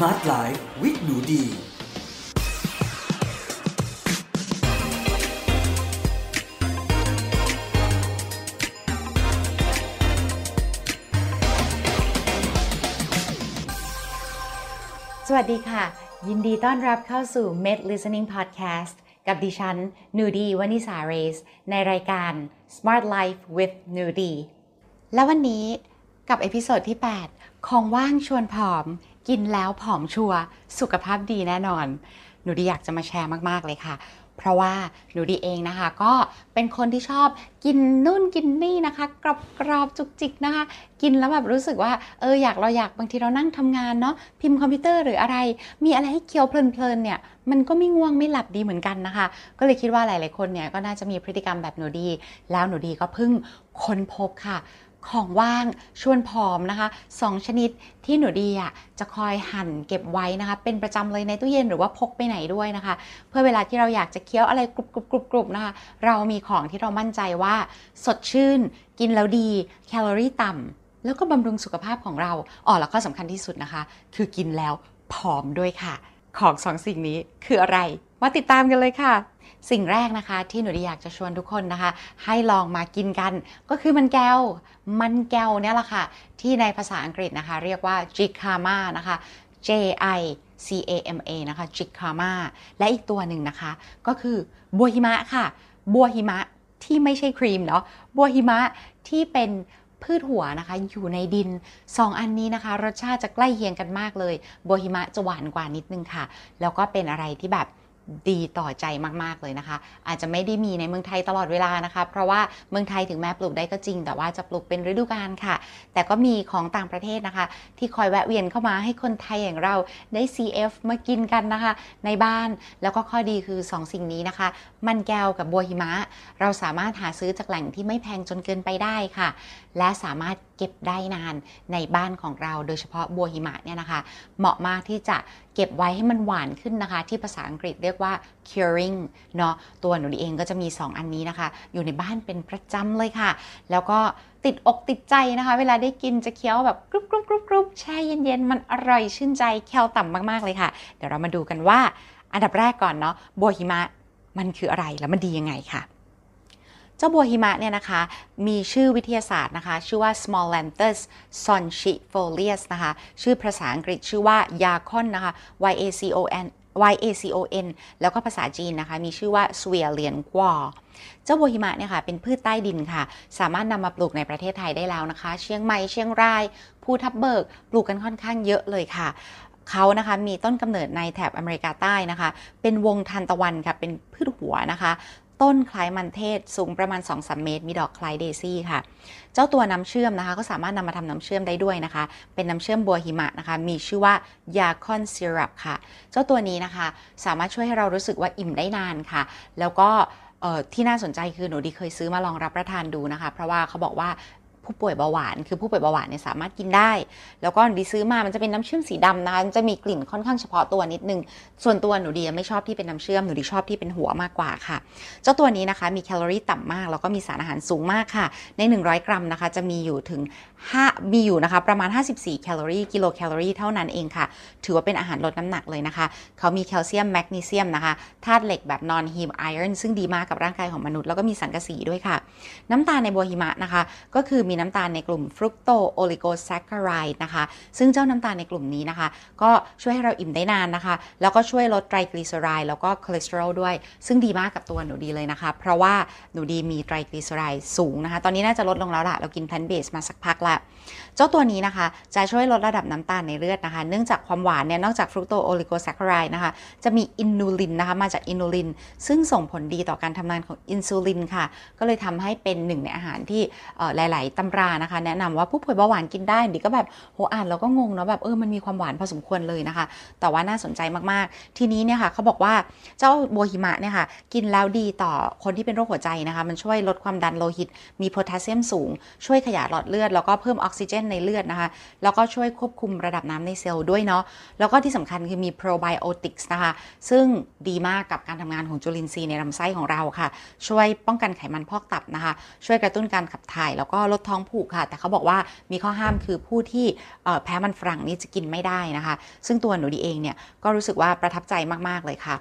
Smart Life with หนูดี สวัสดีค่ะ ยินดีต้อนรับเข้าสู่ Med Listening Podcast กับดิฉันนูดีวานิสาเรส ในรายการ Smart Life with นูดี และวันนี้กับ episode ที่ 8 ของว่างชวนผอม กินแล้วผอมชัวร์สุขภาพดีแน่นอน หนูดีอยากจะมาแชร์มาก ๆ เลยค่ะ เพราะว่าหนูดีเองนะคะ ก็เป็นคนที่ชอบกินนู่นกินนี่นะคะ กรอบกรอบจุกจิกนะคะ กินแล้วแบบรู้สึกว่าเอออยากเราอยากบางทีเรานั่งทำงานเนาะพิมพ์คอมพิวเตอร์หรืออะไร มีอะไรให้เคี้ยวเพลินๆเนี่ยมันก็ไม่ง่วงไม่หลับดีเหมือนกันนะคะ ก็เลยคิดว่าหลาย ๆ คนเนี่ยก็น่าจะมีพฤติกรรมแบบหนูดี แล้วหนูดีก็เพิ่งค้นพบค่ะ ของว่างชวนผอมนะคะสองชนิดที่หนูดีอะจะคอยหั่นเก็บไว้นะคะ เป็นประจำเลยในตู้เย็นหรือว่าพกไปไหนด้วยนะคะ เพื่อเวลาที่เราอยากจะเคี้ยวอะไรกรุบกรุบกรุบกรุบนะคะ เรามีของที่เรามั่นใจว่า สดชื่น กินแล้วดี แคลอรี่ต่ำแล้วก็บำรุงสุขภาพของเราอ๋อแล้วก็สำคัญที่สุดนะคะ คือกินแล้วผอมด้วยค่ะ ของสองสิ่งนี้คืออะไร มาติดตามกันเลยค่ะ สิ่งแรกนะคะ ที่หนูดีอยากจะชวนทุกคนนะคะ ให้ลองมากินกัน ก็คือมันแก้ว มันแก้วเนี่ยแหละค่ะ ที่ในภาษาอังกฤษนะคะ เรียกว่า jicama นะคะ J I C A M A นะคะ jicama และอีกตัวหนึ่งนะคะ ก็คือบัวหิมะค่ะ บัวหิมะที่ไม่ใช่ครีมเนาะบัวหิมะที่เป็นพืชหัวนะคะ อยู่ในดิน 2 อันนี้นะคะ รสชาติจะใกล้เคียงกันมากเลยบัวหิมะจะหวานกว่านิดนึงค่ะ แล้วก็เป็นอะไรที่แบบ ดีต่อใจมาก ๆ เลยนะคะ อาจจะไม่ได้มีในเมืองไทยตลอดเวลานะคะ เพราะว่าเมืองไทยถึงแม้ปลูกได้ก็จริง แต่ว่าจะปลูกเป็นฤดูกาลค่ะ แต่ก็มีของต่างประเทศนะคะ ที่คอยแวะเวียนเข้ามาให้คนไทยอย่างเราได้ CF มากินกันนะคะ ในบ้านแล้วก็ข้อดีคือ 2สิ่งนี้นะคะ มันแก้วกับบัวหิมะ เราสามารถหาซื้อจากแหล่งที่ไม่แพงจนเกินไปได้ค่ะและสามารถเก็บได้นานในบ้านของเรา โดยเฉพาะบัวหิมะเนี่ยนะคะ เหมาะมากที่จะเก็บไว้ให้มันหวานขึ้นนะคะ ที่ภาษาอังกฤษเรียกว่า curing เนาะตัวหนูเองก็จะมี 2 อันนี้นะคะ อยู่ในบ้านเป็นประจำเลยค่ะ แล้วก็ติดอกติดใจนะคะ เวลาได้กินจะเคี้ยวแบบกรุบกรุบกรุบกรุบแช่เย็นๆ มันอร่อยชื่นใจแคลต่ำมากๆเลยค่ะ เดี๋ยวเรามาดูกันว่า อันดับแรกก่อนเนาะบัวหิมะมันคืออะไรแล้วมันดียังไงค่ะ เจ้าบัวหิมะเนี่ยนะคะ มีชื่อวิทยาศาสตร์นะคะ ชื่อว่า Smolanthes sonchifolius นะคะ ชื่อภาษาอังกฤษชื่อว่ายาคอนนะคะ y a c o n y a c o n แล้วก็ภาษาจีนนะคะ มีชื่อว่าสเวียเลียนกวาเจ้าบัวหิมะเนี่ยค่ะ เป็นพืชใต้ดินค่ะ สามารถนำมาปลูกในประเทศไทยได้แล้วนะคะ เชียงใหม่ เชียงราย ภูทับเบิก ปลูกกันค่อนข้างเยอะเลยค่ะเขานะคะมีต้นกำเนิดในแถบอเมริกาใต้นะคะ เป็นวงทานตะวันค่ะ เป็นพืชหัวนะคะ ต้นคล้ายมันเทศสูงประมาณ 2-3 เมตร มีดอกคล้ายเดซี่ค่ะ เจ้าตัวน้ำเชื่อมนะคะ ก็สามารถนำมาทำน้ำเชื่อมได้ด้วยนะคะ เป็นน้ำเชื่อมบัวหิมะนะคะ มีชื่อว่ายาคอนซีรัปค่ะ เจ้าตัวนี้นะคะ สามารถช่วยให้เรารู้สึกว่าอิ่มได้นานค่ะ แล้วก็ที่น่าสนใจคือหนูดีเคยซื้อมาลองรับประทานดูนะคะ เพราะว่าเขาบอกว่า ผู้ป่วยเบาหวาน คือผู้ป่วยเบาหวานเนี่ยสามารถกินได้ แล้วก็ดีซื้อมามันจะเป็นน้ำเชื่อมสีดำนะคะจะมีกลิ่นค่อนข้างเฉพาะตัวนิดนึง ส่วนตัวหนูดีไม่ชอบที่เป็นน้ำเชื่อมหนูดีชอบที่เป็นหัวมากกว่าค่ะ เจ้าตัวนี้นะคะมีแคลอรี่ต่ำมาก แล้วก็มีสารอาหารสูงมากค่ะ ใน 100 กรัมนะคะจะมีอยู่ถึง5มีอยู่นะคะประมาณ 54 แคลอรี่กิโลแคลอรี่เท่านั้นเองค่ะ ถือว่าเป็นอาหารลดน้ำหนักเลยนะคะ เขามีแคลเซียมแมกนีเซียมนะคะธาตุเหล็กแบบ non-heme iron ซึ่งดีมากกับร่างกายของมนุษย์แล้วก็มีสังกะสีด้วยค่ะ น้ำตาลในบัวหิมะนะคะ ก็คือมีน้ำตาลในกลุ่ม fructooligosaccharide นะคะ ซึ่งเจ้าน้ำตาลในกลุ่มนี้นะคะ ก็ช่วยให้เราอิ่มได้นานนะคะ แล้วก็ช่วยลดไตรกลีเซอไรด์แล้วก็คอเลสเตอรอลด้วย ซึ่งดีมากกับตัวหนูดีเลยนะคะ เพราะว่าหนูดีมีไตรกลีเซอไรด์สูงนะคะ ตอนนี้น่าจะลดลงแล้วละเรากิน plant-based มาสักพักละเจ้าตัวนี้นะคะ จะช่วยลดระดับน้ำตาลในเลือดนะคะ เนื่องจากความหวานเนี่ยนอกจากฟรุกโตโอลิโกแซคคาไรด์นะคะ จะมีอินูลินนะคะมาจากอินูลิน ซึ่งส่งผลดีต่อการทำงานของอินซูลินค่ะ ก็เลยทำให้เป็นหนึ่งในอาหารที่หลาย ๆตำรานะคะ แนะนำว่าผู้ป่วยเบาหวานกินได้ดีก็แบบโหอ่านแล้วก็งงเนาะแบบเออมันมีความหวานพอสมควรเลยนะคะ แต่ว่าน่าสนใจมากๆ ทีนี้เนี่ยค่ะเขาบอกว่าเจ้าบัวหิมะเนี่ยค่ะกินแล้วดีต่อคนที่เป็นโรคหัวใจนะคะ มันช่วยลดความดันโลหิต มีโพแทสเซียมสูง ช่วยขยายหลอดเลือด แล้วก็เพิ่มออกซิเจนในเลือดนะคะ แล้วก็ช่วยควบคุมระดับน้ำในเซลล์ด้วยเนาะแล้วก็ที่สำคัญคือมีโปรไบโอติกส์นะคะ ซึ่งดีมากกับการทำงานของจุลินทรีย์ในลำไส้ของเราค่ะ ช่วยป้องกันไขมันพอกตับนะคะ ช่วยกระตุ้นการขับถ่าย แล้วก็ลดท้ององผูกค่ะ แต่เขาบอกว่ามีข้อห้ามคือผู้ที่แพ้มันฝรั่งนี่จะกินไม่ได้นะคะ ซึ่งตัวหนูดีเองเนี่ยก็รู้สึกว่าประทับใจมากๆเลยค่ะ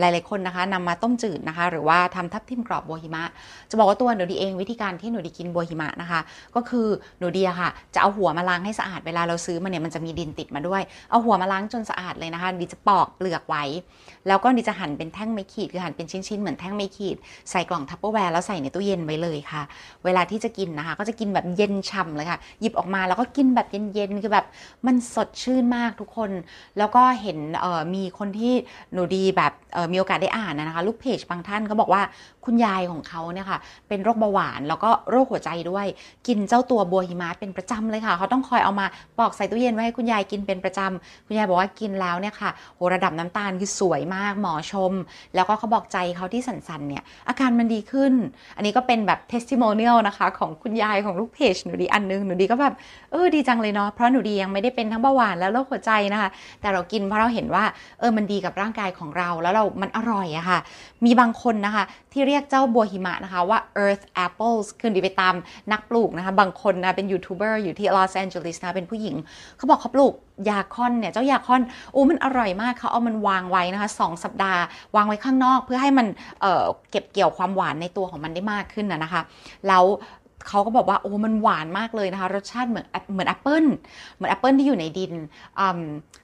หลายๆคนนะคะนำมาต้มจืดนะคะ หรือว่าทำทับทิมกรอบบัวหิมะ จะบอกว่าตัวหนูดีเองวิธีการที่หนูดีกินบัวหิมะนะคะ ก็คือหนูดีค่ะ จะเอาหัวมาล้างให้สะอาดเวลาเราซื้อมาเนี่ยมันจะมีดินติดมาด้วย เอาหัวมาล้างจนสะอาดเลยนะคะดีจะปอกเปลือกไว้ แล้วก็ดีจะหั่นเป็นแท่งไม้ขีดคือหั่นเป็นชิ้นๆเหมือนแท่งไม้ขีดใส่กล่อง Tupperware แล้วใส่ในตู้เย็นไว้เลยค่ะ เวลาที่จะกินนะคะ ก็จะกินแบบเย็นฉ่ำเลยค่ะ หยิบออกมาแล้วก็กินแบบเย็นๆคือแบบมันสดชื่นมากทุกคน แล้วก็เห็นมีคนที่หนูดีแบบมีโอกาสได้อ่านนะคะลูกเพจบางท่านก็บอกว่าคุณยายของเขาเนี่ยค่ะเป็นโรคเบาหวานแล้วก็โรคหัวใจด้วย กินเจ้าตัวบัวหิมะเป็นประจำเลยค่ะ เขาต้องคอยเอามาปอกใส่ตู้เย็นไว้ให้คุณยายกินเป็นประจำคุณยายบอกว่ากินแล้วเนี่ยค่ะโหระดับน้ำตาลคือสวยมากหมอชม แล้วก็เขาบอกใจเขาที่สั่นๆเนี่ยอาการมันดีขึ้น อันนี้ก็เป็นแบบ testimonial นะคะของคุณยายของลูกเพจหนูดีอันนึงหนูดีก็แบบเออดีจังเลยเนาะเพราะหนูดียังไม่ได้เป็นทั้งเบาหวานแล้วโรคหัวใจนะคะ แต่เรากินเพราะเราเห็นว่าเออมันดีกับร่างกายของเราแล้วเรา มันอร่อยอะค่ะ มีบางคนนะคะ ที่เรียกเจ้าบัวหิมะนะคะว่า earth apples คือหนูดีไปตามนักปลูกนะคะ บางคนนะเป็นยูทูบเบอร์อยู่ที่ลอสแอนเจลิสนะเป็นผู้หญิง เขาบอกเขาปลูกยาคอนเนี่ยเจ้ายาคอนโอ้มันอร่อยมากเขาเอามันวางไว้นะคะสองสัปดาห์ วางไว้ข้างนอก เพื่อให้มันเก็บเกี่ยวความหวานในตัวของมันได้มากขึ้นนะคะ แล้ว เขาก็บอกว่าโอ้มันหวานมากเลยนะคะ รสชาติเหมือนเหมือนแอปเปิลเหมือนแอปเปิลที่อยู่ในดิน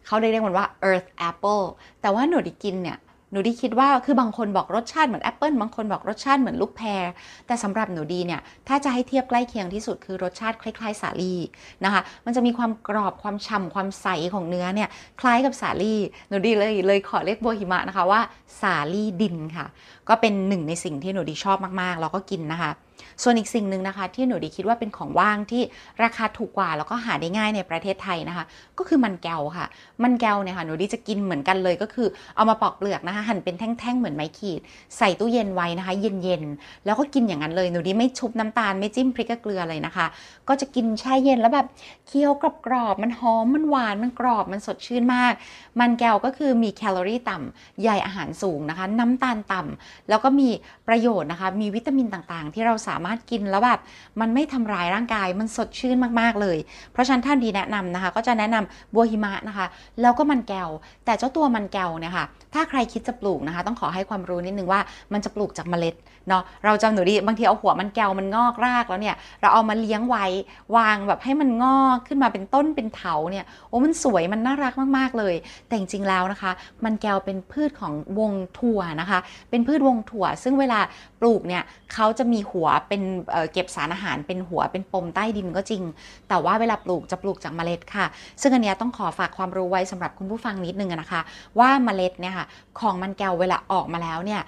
เขาเรียกมันว่า earth apple แต่ว่าหนูได้กินเนี่ยหนูดีคิดว่าคือบางคนบอกรสชาติเหมือนแอปเปิลบางคนบอกรสชาติเหมือนลูกแพร แต่สำหรับหนูดีเนี่ย ถ้าจะให้เทียบใกล้เคียงที่สุดคือรสชาติคล้ายๆสาลี่นะคะ มันจะมีความกรอบความฉ่าความใสของเนื้อเนี่ย คล้ายกับสาลี่ หนูดีเลยเลยขอเรียกบัวหิมะนะคะว่าสาลี่ดินค่ะ ก็เป็นหนึ่งในสิ่งที่หนูดีชอบมากๆ แล้วก็กินนะคะ ส่วนอีกสิ่งหนึ่งนะคะ ที่หนูดีคิดว่าเป็นของว่างที่ราคาถูกกว่าแล้วก็หาได้ง่ายในประเทศไทยนะคะ ก็คือมันแก้วค่ะ มันแก้วเนี่ยค่ะหนูดีจะกินเหมือนกันเลยก็คือเอามาปอกเปลือกนะคะ หั่นเป็นแท่งๆเหมือนไม้ขีด ใส่ตู้เย็นไว้นะคะ เย็นๆแล้วก็กินอย่างนั้นเลยหนูดีไม่ชุบน้ำตาลไม่จิ้มพริกเกลือเลยนะคะ ก็จะกินแช่เย็นแล้วแบบเคี้ยวกรอบๆมันหอมมันหวานมันกรอบมันสดชื่นมาก มันแก้วก็คือมีแคลอรี่ต่ำใยอาหารสูงนะคะ น้ำตาลต่ำแล้วก็มีประโยชน์นะคะ มีวิตามินต่างๆ ที่เราสามารถกินแล้วแบบมันไม่ทำร้ายร่างกายมันสดชื่นมากๆเลย เพราะฉะนั้นท่านดีแนะนำนะคะ ก็จะแนะนำบัวหิมะนะคะ แล้วก็มันแก้ว แต่เจ้าตัวมันแก้วเนี่ยค่ะถ้าใครคิดจะปลูกนะคะ ต้องขอให้ความรู้นิดนึงว่ามันจะปลูกจากเมล็ดเนาะเราจำหนูดีบางทีเอาหัวมันแก้วมันงอกรากแล้วเนี่ยเราเอามาเลี้ยงไว้วางแบบให้มันงอกขึ้นมาเป็นต้นเป็นเถาเนี่ยโอ้มันสวยมันน่ารักมากๆเลย แต่จริงๆแล้วนะคะ มันแก้วเป็นพืชของวงถั่วนะคะ เป็นพืชวงถั่ว ซึ่งเวลาปลูกเนี่ยเขาจะมีหัวเป็นเก็บสารอาหารเป็นหัวเป็นปมใต้ดินก็จริง แต่ว่าเวลาปลูกจะปลูกจากเมล็ดค่ะ ซึ่งอันนี้ต้องขอฝากความรู้ไว้สำหรับคุณผู้ฟังนิดนึงนะคะ ว่าเมล็ดเนี่ยค่ะของมันแก้วเวลาออกมาแล้วเนี่ย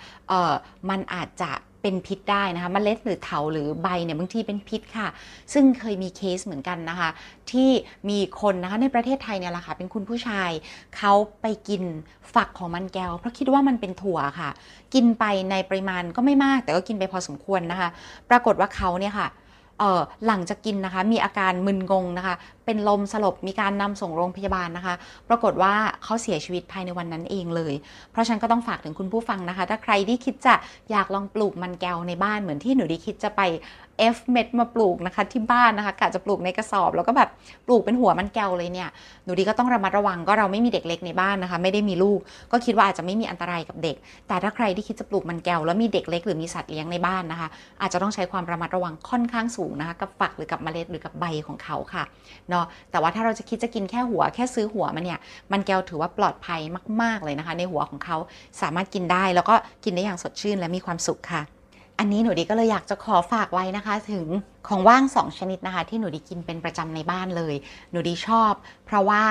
มันอาจจะ เป็นพิษได้นะคะมเมล็ดหรือเถาหรือใบเนี่ยบางทีเป็นพิษค่ะ ซึ่งเคยมีเคสเหมือนกันนะคะ ที่มีคนนะคะในประเทศไทยเนี่ยแหละค่ะเป็นคุณผู้ชายเขาไปกินฝักของมันแก้ว เพราะคิดว่ามันเป็นถั่วค่ะ กินไปในปริมาณก็ไม่มาก แต่ก็กินไปพอสมควรนะคะ ปรากฏว่าเขาเนี่ยค่ะ หลังจากกินนะคะ มีอาการมึนงงนะคะ เป็นลมสลบมีการนำส่งโรงพยาบาลนะคะ ปรากฏว่าเขาเสียชีวิตภายในวันนั้นเองเลย เพราะฉันก็ต้องฝากถึงคุณผู้ฟังนะคะ ถ้าใครที่คิดจะอยากลองปลูกมันแก้วในบ้านเหมือนที่หนูดีคิดจะไป F เม็ดมาปลูกนะคะที่บ้านนะคะกะจะปลูกในกระสอบแล้วก็แบบปลูกเป็นหัวมันแก้วเลยเนี่ยหนูดีก็ต้องระมัดระวังก็เราไม่มีเด็กเล็กในบ้านนะคะ ไม่ได้มีลูก ก็คิดว่าอาจจะไม่มีอันตรายกับเด็ก แต่ถ้าใครที่คิดจะปลูกมันแก้วแล้วมีเด็กเล็กหรือมีสัตว์เลี้ยงในบ้านนะคะ อาจจะต้องใช้ความระมัดระวังค่อนข้างสูงนะคะกับฝักหรือกับเมล็ดหรือกับใบของเขาค่ะเนาะแต่ว่าถ้าเราจะคิดจะกินแค่หัวแค่ซื้อหัวมันเนี่ยมันแก้วถือว่าปลอดภัยมาก ๆเลยนะคะ ในหัวของเขาสามารถกินได้แล้วก็กินได้อย่างสดชื่นและมีความสุขค่ะ อันนี้หนูดีก็เลยอยากจะขอฝากไว้นะคะถึง ของว่าง 2 ชนิดนะคะ ที่หนูดีกินเป็นประจำในบ้านเลย หนูดีชอบ เพราะว่า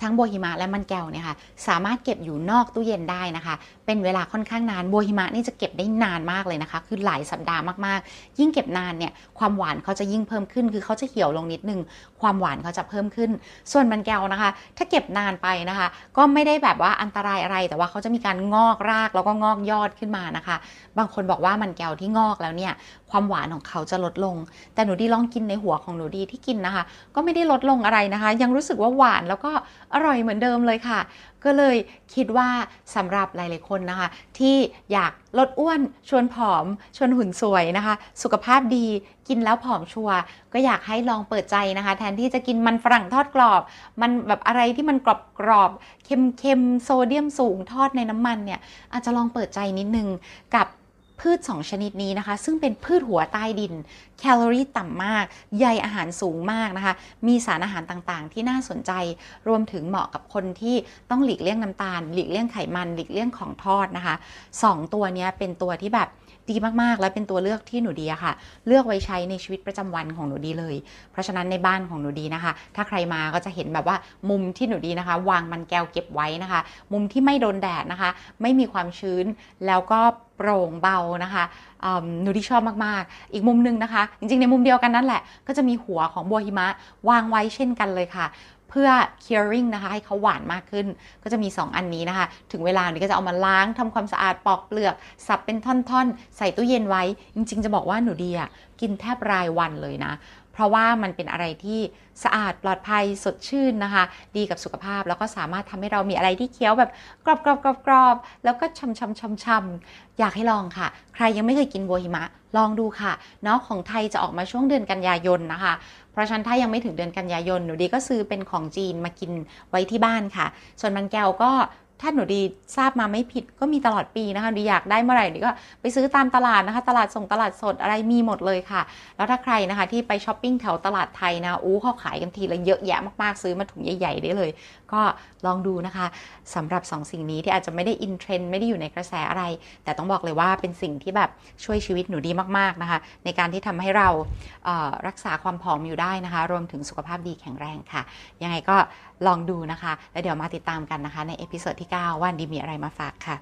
ทั้งโบฮิมะและมันแก้วเนี่ยค่ะสามารถเก็บอยู่นอกตู้เย็นได้นะคะ เป็นเวลาค่อนข้างนานโบฮิมะนี่จะเก็บได้นานมากเลยนะคะ คือหลายสัปดาห์มากๆ ยิ่งเก็บนานเนี่ยความหวานเขาจะยิ่งเพิ่มขึ้น คือเขาจะเหี่ยวลงนิดนึง ความหวานเขาจะเพิ่มขึ้น ส่วนมันแก้วนะคะ ถ้าเก็บนานไปนะคะ ก็ไม่ได้แบบว่าอันตรายอะไรแต่ว่าเขาจะมีการงอกรากแล้วก็งอกยอดขึ้นมานะคะ บางคนบอกว่ามันแก้วที่งอกแล้วเนี่ยความหวานของเขาจะลดลงแต่หนูดีลองกินในหัวของหนูดีที่กินนะคะ ก็ไม่ได้ลดลงอะไรนะคะ ยังรู้สึกว่าหวานแล้วก็อร่อยเหมือนเดิมเลยค่ะ ก็เลยคิดว่าสำหรับหลาย ๆ คนนะคะ ที่อยากลดอ้วนชวนผอม ชวนหุ่นสวยนะคะ สุขภาพดีกินแล้วผอมชัวร์ก็อยากให้ลองเปิดใจนะคะ แทนที่จะกินมันฝรั่งทอดกรอบ มันแบบอะไรที่มันกรอบกรอบๆเค็มๆโซเดียมสูงทอดในน้ำมันเนี่ยอาจจะลองเปิดใจนิดนึงกับ พืช 2 ชนิดนี้นะคะ ซึ่งเป็นพืชหัวใต้ดิน แคลอรี่ต่ำมาก ใยอาหารสูงมากนะคะ มีสารอาหารต่างๆ ที่น่าสนใจ รวมถึงเหมาะกับคนที่ต้องหลีกเลี่ยงน้ำตาล หลีกเลี่ยงไขมัน หลีกเลี่ยงของทอดนะคะ 2 ตัวนี้เป็นตัวที่แบบดีมากๆ และเป็นตัวเลือกที่หนูดีค่ะ เลือกไว้ใช้ในชีวิตประจำวันของหนูดีเลย เพราะฉะนั้นในบ้านของหนูดีนะคะ ถ้าใครมาก็จะเห็นแบบว่ามุมที่หนูดีนะคะ วางมันแก้วเก็บไว้นะคะ มุมที่ไม่โดนแดดนะคะ ไม่มีความชื้นแล้วก็ โปร่งเบานะคะหนูดีชอบมากๆ อีกมุมหนึงนะคะ จริงๆ ในมุมเดียวกันนั่นแหละ ก็จะมีหัวของบัวหิมะวางไว้เช่นกันเลยค่ะ เพื่อ curing นะคะ ให้เขาหวานมากขึ้น ก็จะมี 2 อันนี้นะคะ ถึงเวลาหนูก็จะเอามาล้างทำความสะอาดปอกเปลือก สับเป็นท่อนๆ ใส่ตู้เย็นไว้ จริง ๆ จะบอกว่าหนูดีอะกินแทบรายวันเลยนะ เพราะว่ามันเป็นอะไรที่สะอาดปลอดภัยสดชื่นนะคะ ดีกับสุขภาพแล้วก็สามารถทำให้เรามีอะไรที่เคี้ยวแบบกรอบกรอบกรอบกรอบแล้วก็ชำชำชำชำอยากให้ลองค่ะ ใครยังไม่เคยกินบัวหิมะ ลองดูค่ะเนาะของไทยจะออกมาช่วงเดือนกันยายนนะคะ เพราะฉะนั้นถ้ายังไม่ถึงเดือนกันยายนหนูดีก็ซื้อเป็นของจีนมากินไว้ที่บ้านค่ะ ส่วนมันแก้วก็ ถ้าหนูดีทราบมาไม่ผิดก็มีตลอดปีนะคะดีอยากได้เมื่อไหร่หนูก็ไปซื้อตามตลาดนะคะ ตลาดส่งตลาดสดอะไรมีหมดเลยค่ะ แล้วถ้าใครนะคะที่ไปช้อปปิ้งแถวตลาดไทยนะอู้เขาขายกันทีละเยอะแยะมากๆซื้อมาถุงใหญ่ ๆ ได้เลย ก็ลองดูนะคะสำหรับ 2 สิ่งนี้ที่อาจจะไม่ได้อินเทรนด์ไม่ได้อยู่ในกระแสอะไร แต่ต้องบอกเลยว่าเป็นสิ่งที่แบบช่วยชีวิตหนูดีมากๆนะคะ ในการที่ทำให้เรารักษาความผอมอยู่ได้นะคะ รวมถึงสุขภาพดีแข็งแรงค่ะ ยังไงก็ลองดูนะคะ แล้วเดี๋ยวมาติดตามกันนะคะ ใน episode ที่ 9 ว่าดีมีอะไรมาฝากค่ะ